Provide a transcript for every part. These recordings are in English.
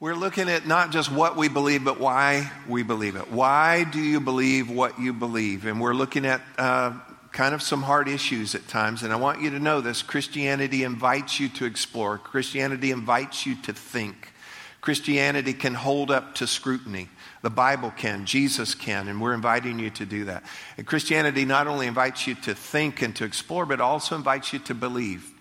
We're looking at not just what we believe, but why we believe it. Why do you believe what you believe? And we're looking at uh, kind of some hard issues at times. And I want you to know this Christianity invites you to explore, Christianity invites you to think. Christianity can hold up to scrutiny. The Bible can, Jesus can, and we're inviting you to do that. And Christianity not only invites you to think and to explore, but also invites you to believe.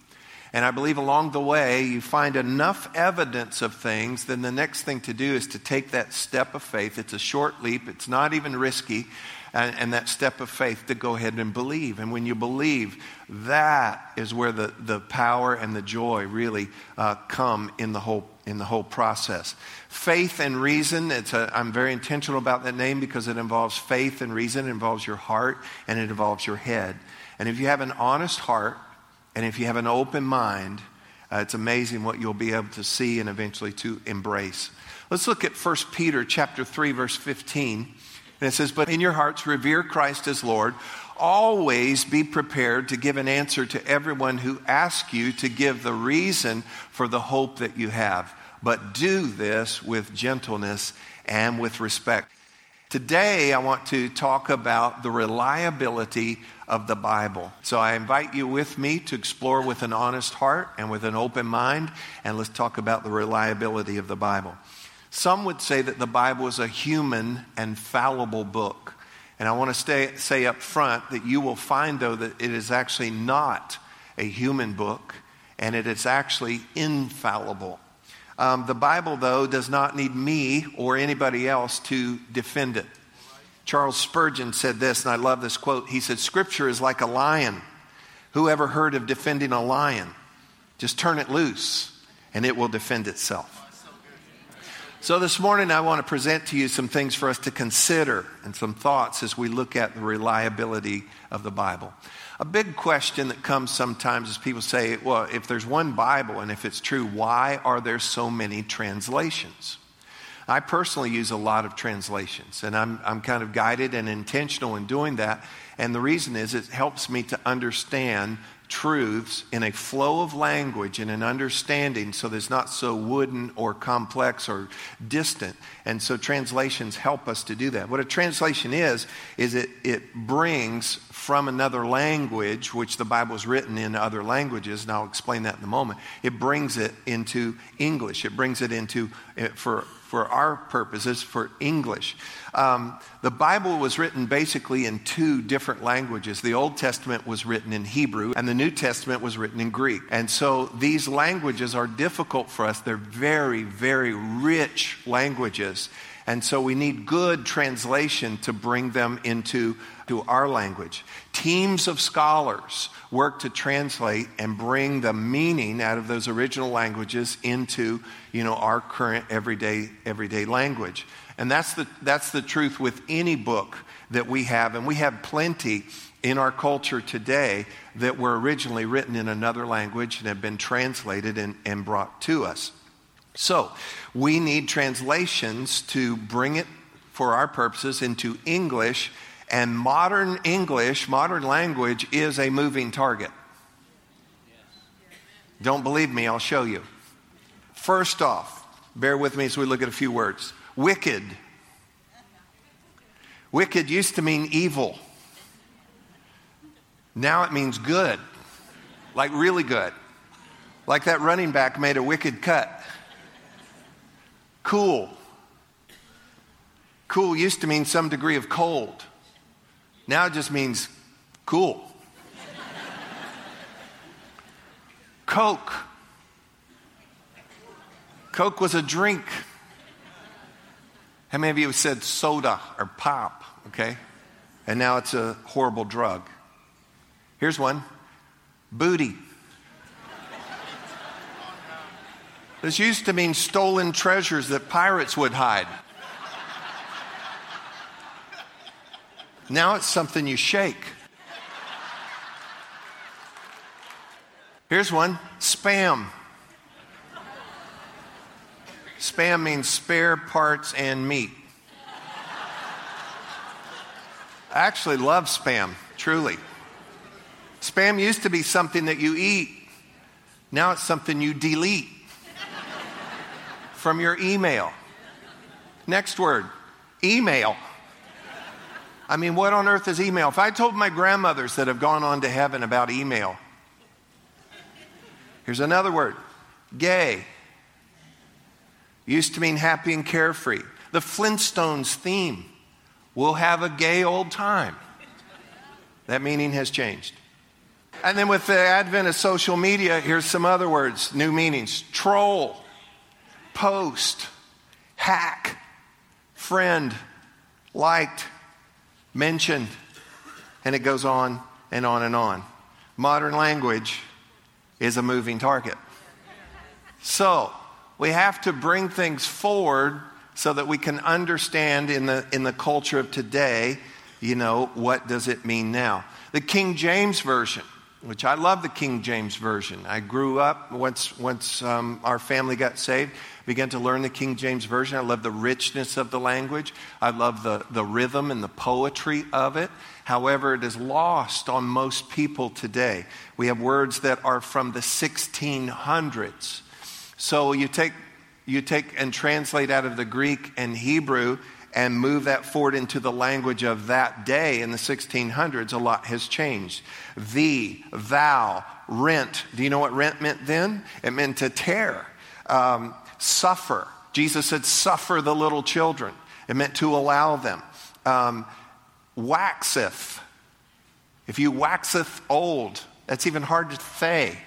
And I believe along the way, you find enough evidence of things, then the next thing to do is to take that step of faith. It's a short leap, it's not even risky, and, and that step of faith to go ahead and believe. And when you believe, that is where the, the power and the joy really uh, come in the whole in the whole process. Faith and reason, it's a, I'm very intentional about that name because it involves faith and reason, it involves your heart, and it involves your head. And if you have an honest heart, and if you have an open mind, uh, it's amazing what you'll be able to see and eventually to embrace. Let's look at 1 Peter chapter 3 verse 15. And it says, "But in your hearts revere Christ as Lord. Always be prepared to give an answer to everyone who asks you to give the reason for the hope that you have. But do this with gentleness and with respect." Today, I want to talk about the reliability of the Bible. So I invite you with me to explore with an honest heart and with an open mind, and let's talk about the reliability of the Bible. Some would say that the Bible is a human and fallible book. And I want to stay, say up front that you will find, though, that it is actually not a human book, and it is actually infallible. Um, the Bible, though, does not need me or anybody else to defend it. Charles Spurgeon said this, and I love this quote. He said, Scripture is like a lion. Who ever heard of defending a lion? Just turn it loose, and it will defend itself. So, this morning, I want to present to you some things for us to consider and some thoughts as we look at the reliability of the Bible. A big question that comes sometimes is people say, well, if there's one Bible and if it's true, why are there so many translations? I personally use a lot of translations, and I'm, I'm kind of guided and intentional in doing that. And the reason is it helps me to understand truths in a flow of language and an understanding so that it's not so wooden or complex or distant. And so translations help us to do that. What a translation is, is it, it brings from another language, which the Bible is written in other languages, and I'll explain that in a moment. It brings it into English. It brings it into, eh, for for our purposes, for English. Um, the Bible was written basically in two different languages. The Old Testament was written in Hebrew, and the New Testament was written in Greek. And so these languages are difficult for us. They're very, very rich languages. And so we need good translation to bring them into to our language. Teams of scholars work to translate and bring the meaning out of those original languages into, you know, our current everyday everyday language. And that's the that's the truth with any book that we have and we have plenty in our culture today that were originally written in another language and have been translated and, and brought to us. So, we need translations to bring it for our purposes into English and modern English, modern language, is a moving target. Don't believe me, I'll show you. First off, bear with me as we look at a few words. Wicked. Wicked used to mean evil. Now it means good, like really good. Like that running back made a wicked cut. Cool. Cool used to mean some degree of cold. Now it just means cool. Coke. Coke was a drink. How many of you have said soda or pop? Okay. And now it's a horrible drug. Here's one booty. This used to mean stolen treasures that pirates would hide. Now it's something you shake. Here's one spam. Spam means spare parts and meat. I actually love spam, truly. Spam used to be something that you eat, now it's something you delete from your email. Next word email. I mean, what on earth is email? If I told my grandmothers that have gone on to heaven about email, here's another word gay. Used to mean happy and carefree. The Flintstones theme we'll have a gay old time. That meaning has changed. And then with the advent of social media, here's some other words, new meanings troll, post, hack, friend, liked, mentioned, and it goes on and on and on. Modern language is a moving target. So, we have to bring things forward so that we can understand in the, in the culture of today, you know, what does it mean now? The King James Version, which I love the King James Version. I grew up, once, once um, our family got saved, began to learn the King James Version. I love the richness of the language. I love the, the rhythm and the poetry of it. However, it is lost on most people today. We have words that are from the 1600s. So you take, you take and translate out of the Greek and Hebrew and move that forward into the language of that day in the 1600s, a lot has changed. Thee, thou, rent. Do you know what rent meant then? It meant to tear. Um, suffer. Jesus said, suffer the little children. It meant to allow them. Um, waxeth. If you waxeth old, that's even hard to say.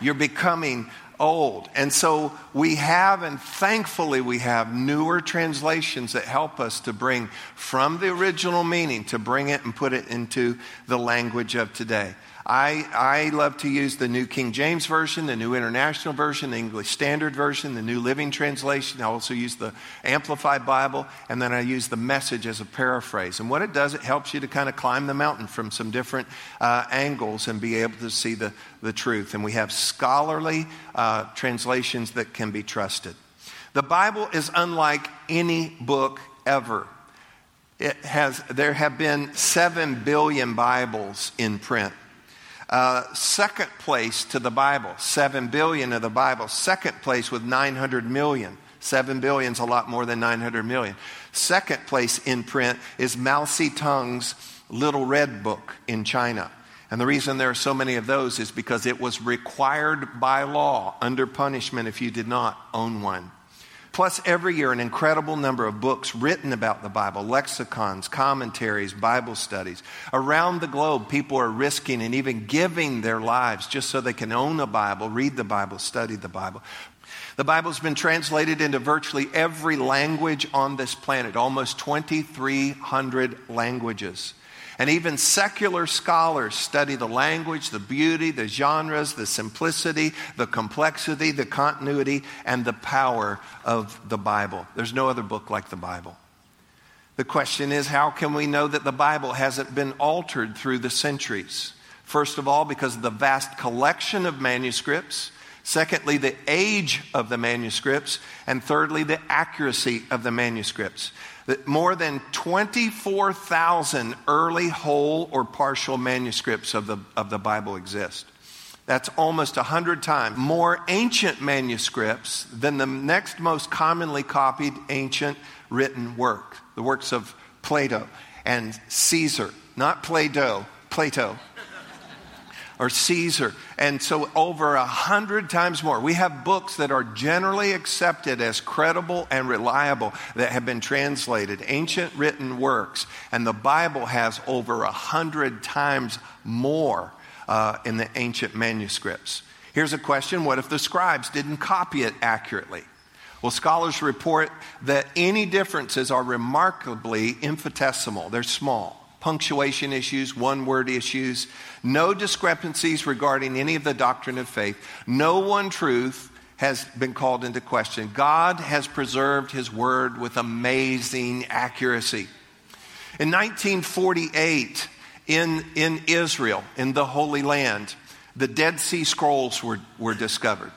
You're becoming old. And so we have, and thankfully we have, newer translations that help us to bring from the original meaning, to bring it and put it into the language of today. I, I love to use the New King James Version, the New International Version, the English Standard Version, the New Living Translation. I also use the Amplified Bible, and then I use the message as a paraphrase. And what it does, it helps you to kind of climb the mountain from some different uh, angles and be able to see the, the truth. And we have scholarly uh, translations that can be trusted. The Bible is unlike any book ever. It has, there have been seven billion Bibles in print. Uh, second place to the Bible, 7 billion of the Bible. Second place with 900 million. 7 billion is a lot more than 900 million. Second place in print is Mao Zedong's Little Red Book in China. And the reason there are so many of those is because it was required by law under punishment if you did not own one. Plus, every year, an incredible number of books written about the Bible, lexicons, commentaries, Bible studies. Around the globe, people are risking and even giving their lives just so they can own a Bible, read the Bible, study the Bible. The Bible's been translated into virtually every language on this planet, almost 2,300 languages. And even secular scholars study the language, the beauty, the genres, the simplicity, the complexity, the continuity, and the power of the Bible. There's no other book like the Bible. The question is how can we know that the Bible hasn't been altered through the centuries? First of all, because of the vast collection of manuscripts. Secondly, the age of the manuscripts. And thirdly, the accuracy of the manuscripts that more than 24,000 early whole or partial manuscripts of the, of the Bible exist. That's almost 100 times more ancient manuscripts than the next most commonly copied ancient written work, the works of Plato and Caesar, not Play-Doh, Plato or Caesar. And so, over a hundred times more. We have books that are generally accepted as credible and reliable that have been translated, ancient written works. And the Bible has over a hundred times more uh, in the ancient manuscripts. Here's a question What if the scribes didn't copy it accurately? Well, scholars report that any differences are remarkably infinitesimal, they're small punctuation issues, one word issues, no discrepancies regarding any of the doctrine of faith, no one truth has been called into question. God has preserved his word with amazing accuracy. In 1948, in, in Israel, in the Holy Land, the Dead Sea Scrolls were, were discovered.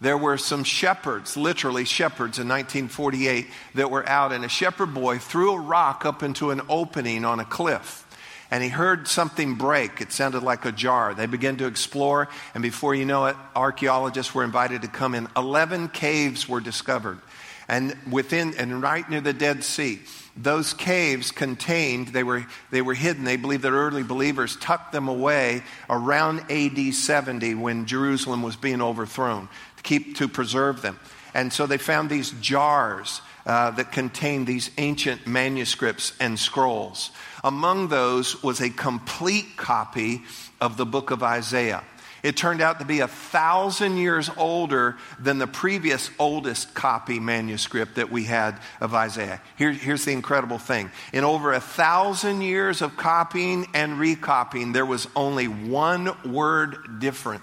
There were some shepherds, literally shepherds in 1948, that were out, and a shepherd boy threw a rock up into an opening on a cliff. and he heard something break. It sounded like a jar. They began to explore, and before you know it, archaeologists were invited to come in. 11 caves were discovered, and within and right near the Dead Sea. Those caves contained, they were, they were hidden. They believe that early believers tucked them away around AD 70 when Jerusalem was being overthrown keep, to preserve them. And so they found these jars uh, that contained these ancient manuscripts and scrolls. Among those was a complete copy of the book of Isaiah. It turned out to be a thousand years older than the previous oldest copy manuscript that we had of Isaiah. Here, here's the incredible thing in over a thousand years of copying and recopying, there was only one word different.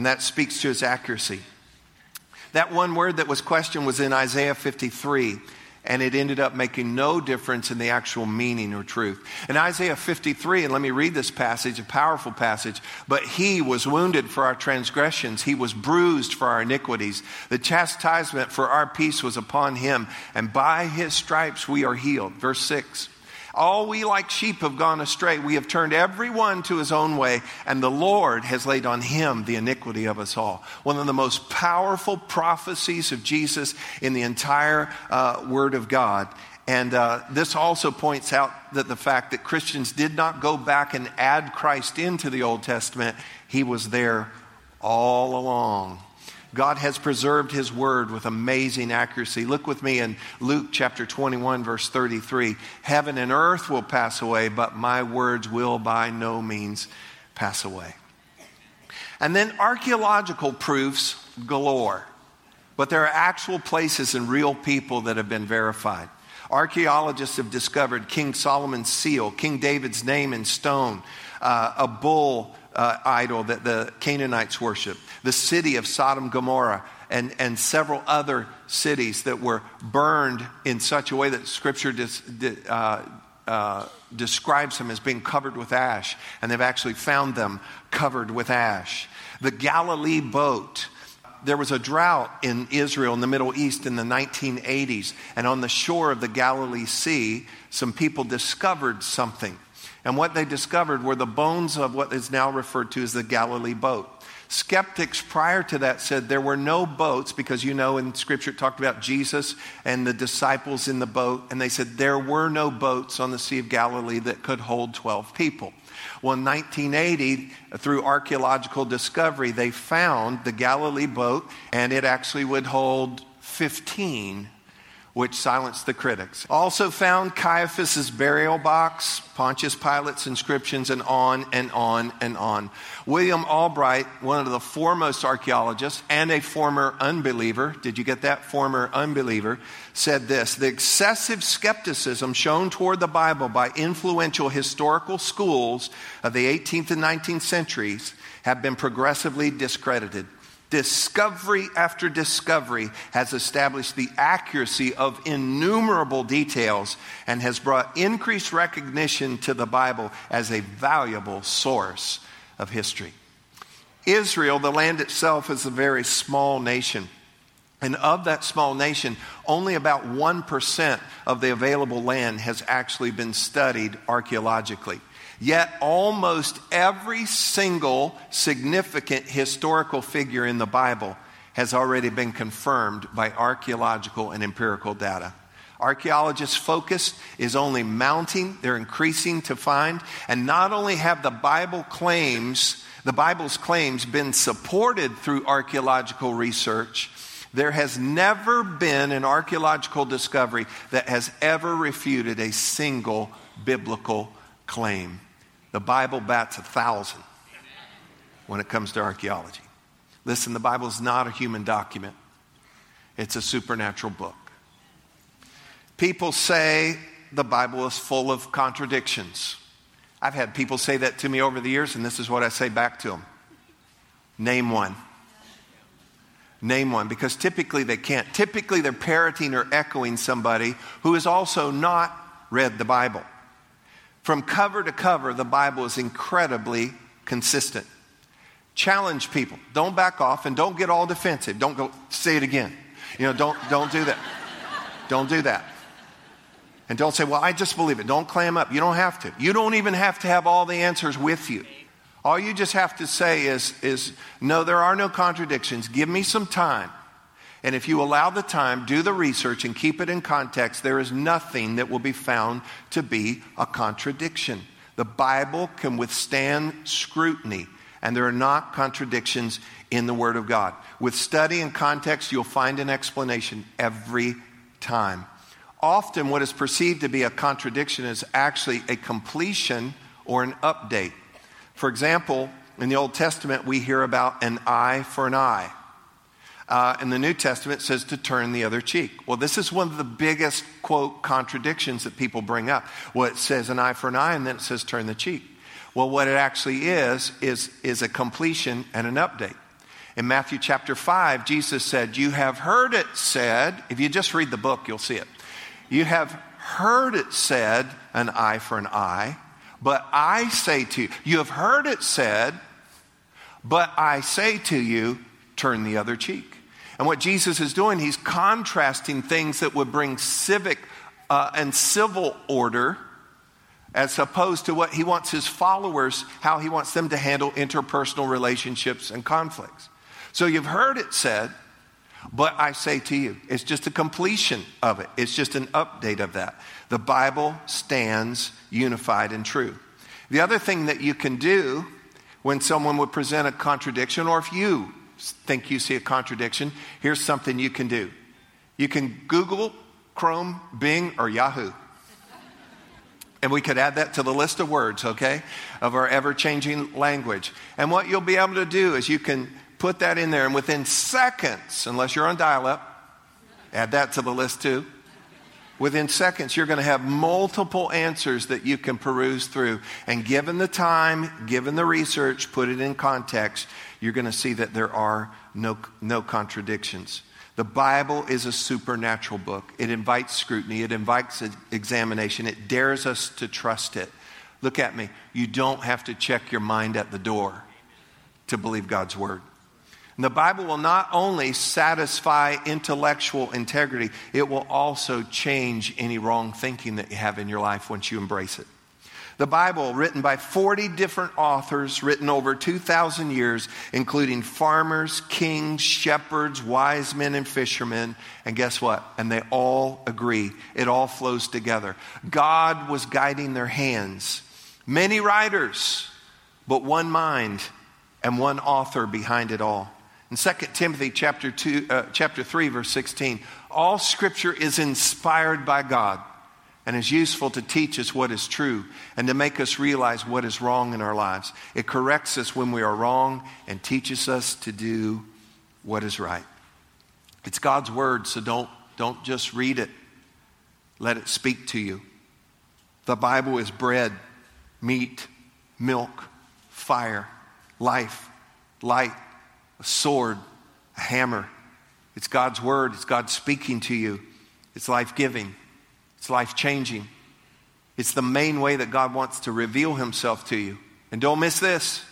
And that speaks to its accuracy. That one word that was questioned was in Isaiah 53 and it ended up making no difference in the actual meaning or truth. In Isaiah 53, and let me read this passage, a powerful passage, but he was wounded for our transgressions, he was bruised for our iniquities. The chastisement for our peace was upon him, and by his stripes we are healed. Verse 6. All we like sheep have gone astray. We have turned everyone to his own way, and the Lord has laid on him the iniquity of us all. One of the most powerful prophecies of Jesus in the entire uh, Word of God. And uh, this also points out that the fact that Christians did not go back and add Christ into the Old Testament, he was there all along. God has preserved his word with amazing accuracy. Look with me in Luke chapter 21, verse 33. Heaven and earth will pass away, but my words will by no means pass away. And then archaeological proofs galore. But there are actual places and real people that have been verified. Archaeologists have discovered King Solomon's seal, King David's name in stone, uh, a bull uh, idol that the Canaanites worship, the city of Sodom Gomorrah, and, and several other cities that were burned in such a way that Scripture dis, uh, uh, describes them as being covered with ash, and they've actually found them covered with ash. The Galilee boat. There was a drought in Israel in the Middle East in the 1980s, and on the shore of the Galilee Sea, some people discovered something and what they discovered were the bones of what is now referred to as the Galilee boat. Skeptics prior to that said there were no boats because you know in Scripture it talked about Jesus and the disciples in the boat, and they said there were no boats on the Sea of Galilee that could hold 12 people. Well, in 1980, through archaeological discovery, they found the Galilee boat, and it actually would hold 15 which silenced the critics. Also found Caiaphas's burial box, Pontius Pilate's inscriptions, and on and on and on. William Albright, one of the foremost archaeologists and a former unbeliever, did you get that? Former unbeliever, said this The excessive skepticism shown toward the Bible by influential historical schools of the 18th and 19th centuries have been progressively discredited. Discovery after discovery has established the accuracy of innumerable details and has brought increased recognition to the Bible as a valuable source of history. Israel, the land itself, is a very small nation. And of that small nation, only about 1% of the available land has actually been studied archaeologically. Yet almost every single significant historical figure in the Bible has already been confirmed by archaeological and empirical data. Archaeologists' focus is only mounting, they're increasing to find. And not only have the Bible claims, the Bible's claims been supported through archaeological research, there has never been an archaeological discovery that has ever refuted a single biblical claim. The Bible bats a thousand when it comes to archaeology. Listen, the Bible is not a human document, it's a supernatural book. People say the Bible is full of contradictions. I've had people say that to me over the years, and this is what I say back to them Name one. Name one, because typically they can't. Typically they're parroting or echoing somebody who has also not read the Bible. From cover to cover, the Bible is incredibly consistent. Challenge people. Don't back off and don't get all defensive. Don't go say it again. You know, don't don't do that. don't do that. And don't say, well, I just believe it. Don't clam up. You don't have to. You don't even have to have all the answers with you. All you just have to say is, is no, there are no contradictions. Give me some time. And if you allow the time, do the research, and keep it in context, there is nothing that will be found to be a contradiction. The Bible can withstand scrutiny, and there are not contradictions in the Word of God. With study and context, you'll find an explanation every time. Often, what is perceived to be a contradiction is actually a completion or an update. For example, in the Old Testament, we hear about an eye for an eye. Uh, in the New Testament, says to turn the other cheek. Well, this is one of the biggest, quote, contradictions that people bring up. Well, it says an eye for an eye, and then it says turn the cheek. Well, what it actually is, is, is a completion and an update. In Matthew chapter 5, Jesus said, You have heard it said, if you just read the book, you'll see it. You have heard it said, an eye for an eye. But I say to you, you have heard it said, but I say to you, turn the other cheek. And what Jesus is doing, he's contrasting things that would bring civic uh, and civil order as opposed to what he wants his followers, how he wants them to handle interpersonal relationships and conflicts. So you've heard it said, but I say to you, it's just a completion of it, it's just an update of that. The Bible stands unified and true. The other thing that you can do when someone would present a contradiction, or if you think you see a contradiction, here's something you can do. You can Google, Chrome, Bing, or Yahoo. And we could add that to the list of words, okay, of our ever changing language. And what you'll be able to do is you can put that in there, and within seconds, unless you're on dial up, add that to the list too. Within seconds, you're going to have multiple answers that you can peruse through. And given the time, given the research, put it in context, you're going to see that there are no, no contradictions. The Bible is a supernatural book. It invites scrutiny, it invites examination, it dares us to trust it. Look at me. You don't have to check your mind at the door to believe God's word. And the Bible will not only satisfy intellectual integrity, it will also change any wrong thinking that you have in your life once you embrace it. The Bible, written by 40 different authors, written over 2,000 years, including farmers, kings, shepherds, wise men, and fishermen. And guess what? And they all agree. It all flows together. God was guiding their hands. Many writers, but one mind and one author behind it all. In 2 Timothy chapter, two, uh, chapter 3, verse 16, all scripture is inspired by God and is useful to teach us what is true and to make us realize what is wrong in our lives. It corrects us when we are wrong and teaches us to do what is right. It's God's word, so don't, don't just read it, let it speak to you. The Bible is bread, meat, milk, fire, life, light a sword, a hammer. It's God's word, it's God speaking to you. It's life giving, it's life changing. It's the main way that God wants to reveal himself to you. And don't miss this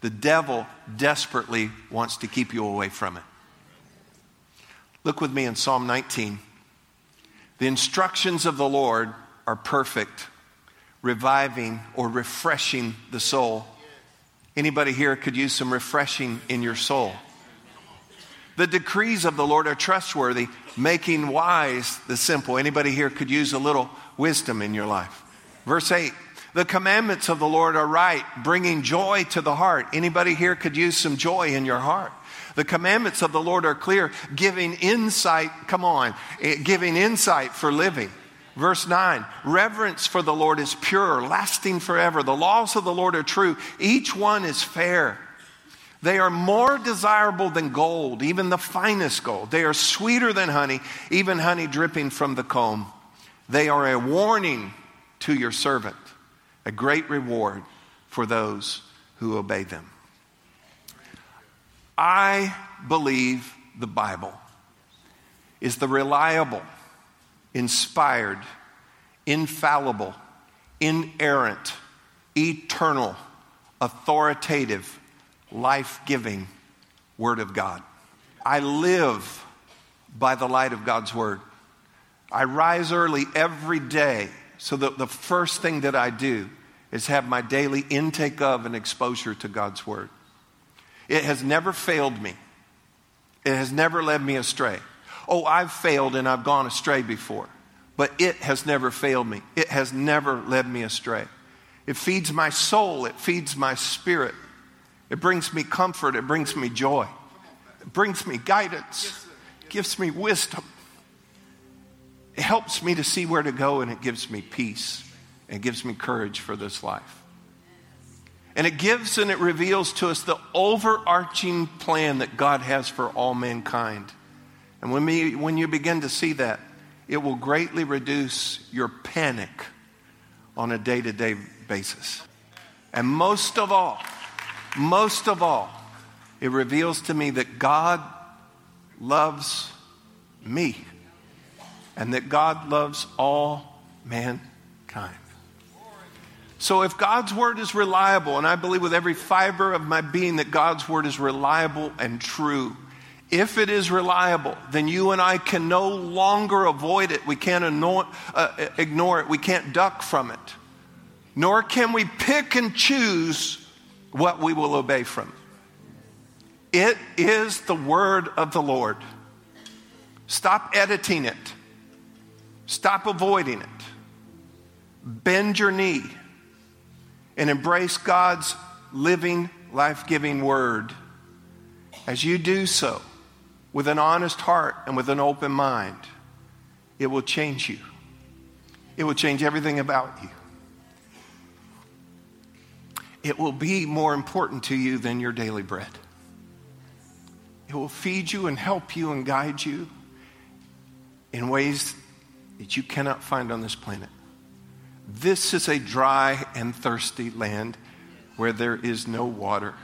the devil desperately wants to keep you away from it. Look with me in Psalm 19. The instructions of the Lord are perfect, reviving or refreshing the soul. Anybody here could use some refreshing in your soul. The decrees of the Lord are trustworthy, making wise the simple. Anybody here could use a little wisdom in your life. Verse 8. The commandments of the Lord are right, bringing joy to the heart. Anybody here could use some joy in your heart. The commandments of the Lord are clear, giving insight, come on, eh, giving insight for living. Verse 9, reverence for the Lord is pure, lasting forever. The laws of the Lord are true. Each one is fair. They are more desirable than gold, even the finest gold. They are sweeter than honey, even honey dripping from the comb. They are a warning to your servant, a great reward for those who obey them. I believe the Bible is the reliable inspired, infallible, inerrant, eternal, authoritative, life giving Word of God. I live by the light of God's Word. I rise early every day so that the first thing that I do is have my daily intake of and exposure to God's Word. It has never failed me, it has never led me astray. Oh, I've failed and I've gone astray before, but it has never failed me. It has never led me astray. It feeds my soul, it feeds my spirit. It brings me comfort, it brings me joy, it brings me guidance, it gives me wisdom. It helps me to see where to go and it gives me peace and gives me courage for this life. And it gives and it reveals to us the overarching plan that God has for all mankind. And when, we, when you begin to see that, it will greatly reduce your panic on a day to day basis. And most of all, most of all, it reveals to me that God loves me and that God loves all mankind. So, if God's word is reliable, and I believe with every fiber of my being that God's word is reliable and true, if it is reliable, then you and I can no longer avoid it. We can't uh, ignore it. We can't duck from it. Nor can we pick and choose what we will obey from. It is the word of the Lord. Stop editing it, stop avoiding it. Bend your knee and embrace God's living, life giving word. As you do so, with an honest heart and with an open mind, it will change you. It will change everything about you. It will be more important to you than your daily bread. It will feed you and help you and guide you in ways that you cannot find on this planet. This is a dry and thirsty land where there is no water.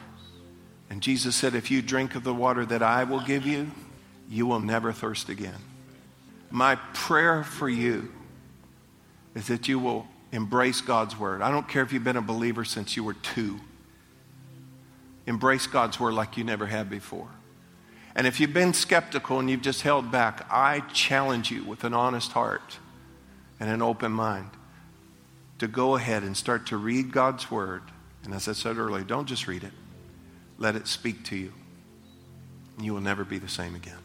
And Jesus said, If you drink of the water that I will give you, you will never thirst again. My prayer for you is that you will embrace God's word. I don't care if you've been a believer since you were two. Embrace God's word like you never have before. And if you've been skeptical and you've just held back, I challenge you with an honest heart and an open mind to go ahead and start to read God's word. And as I said earlier, don't just read it, let it speak to you. You will never be the same again.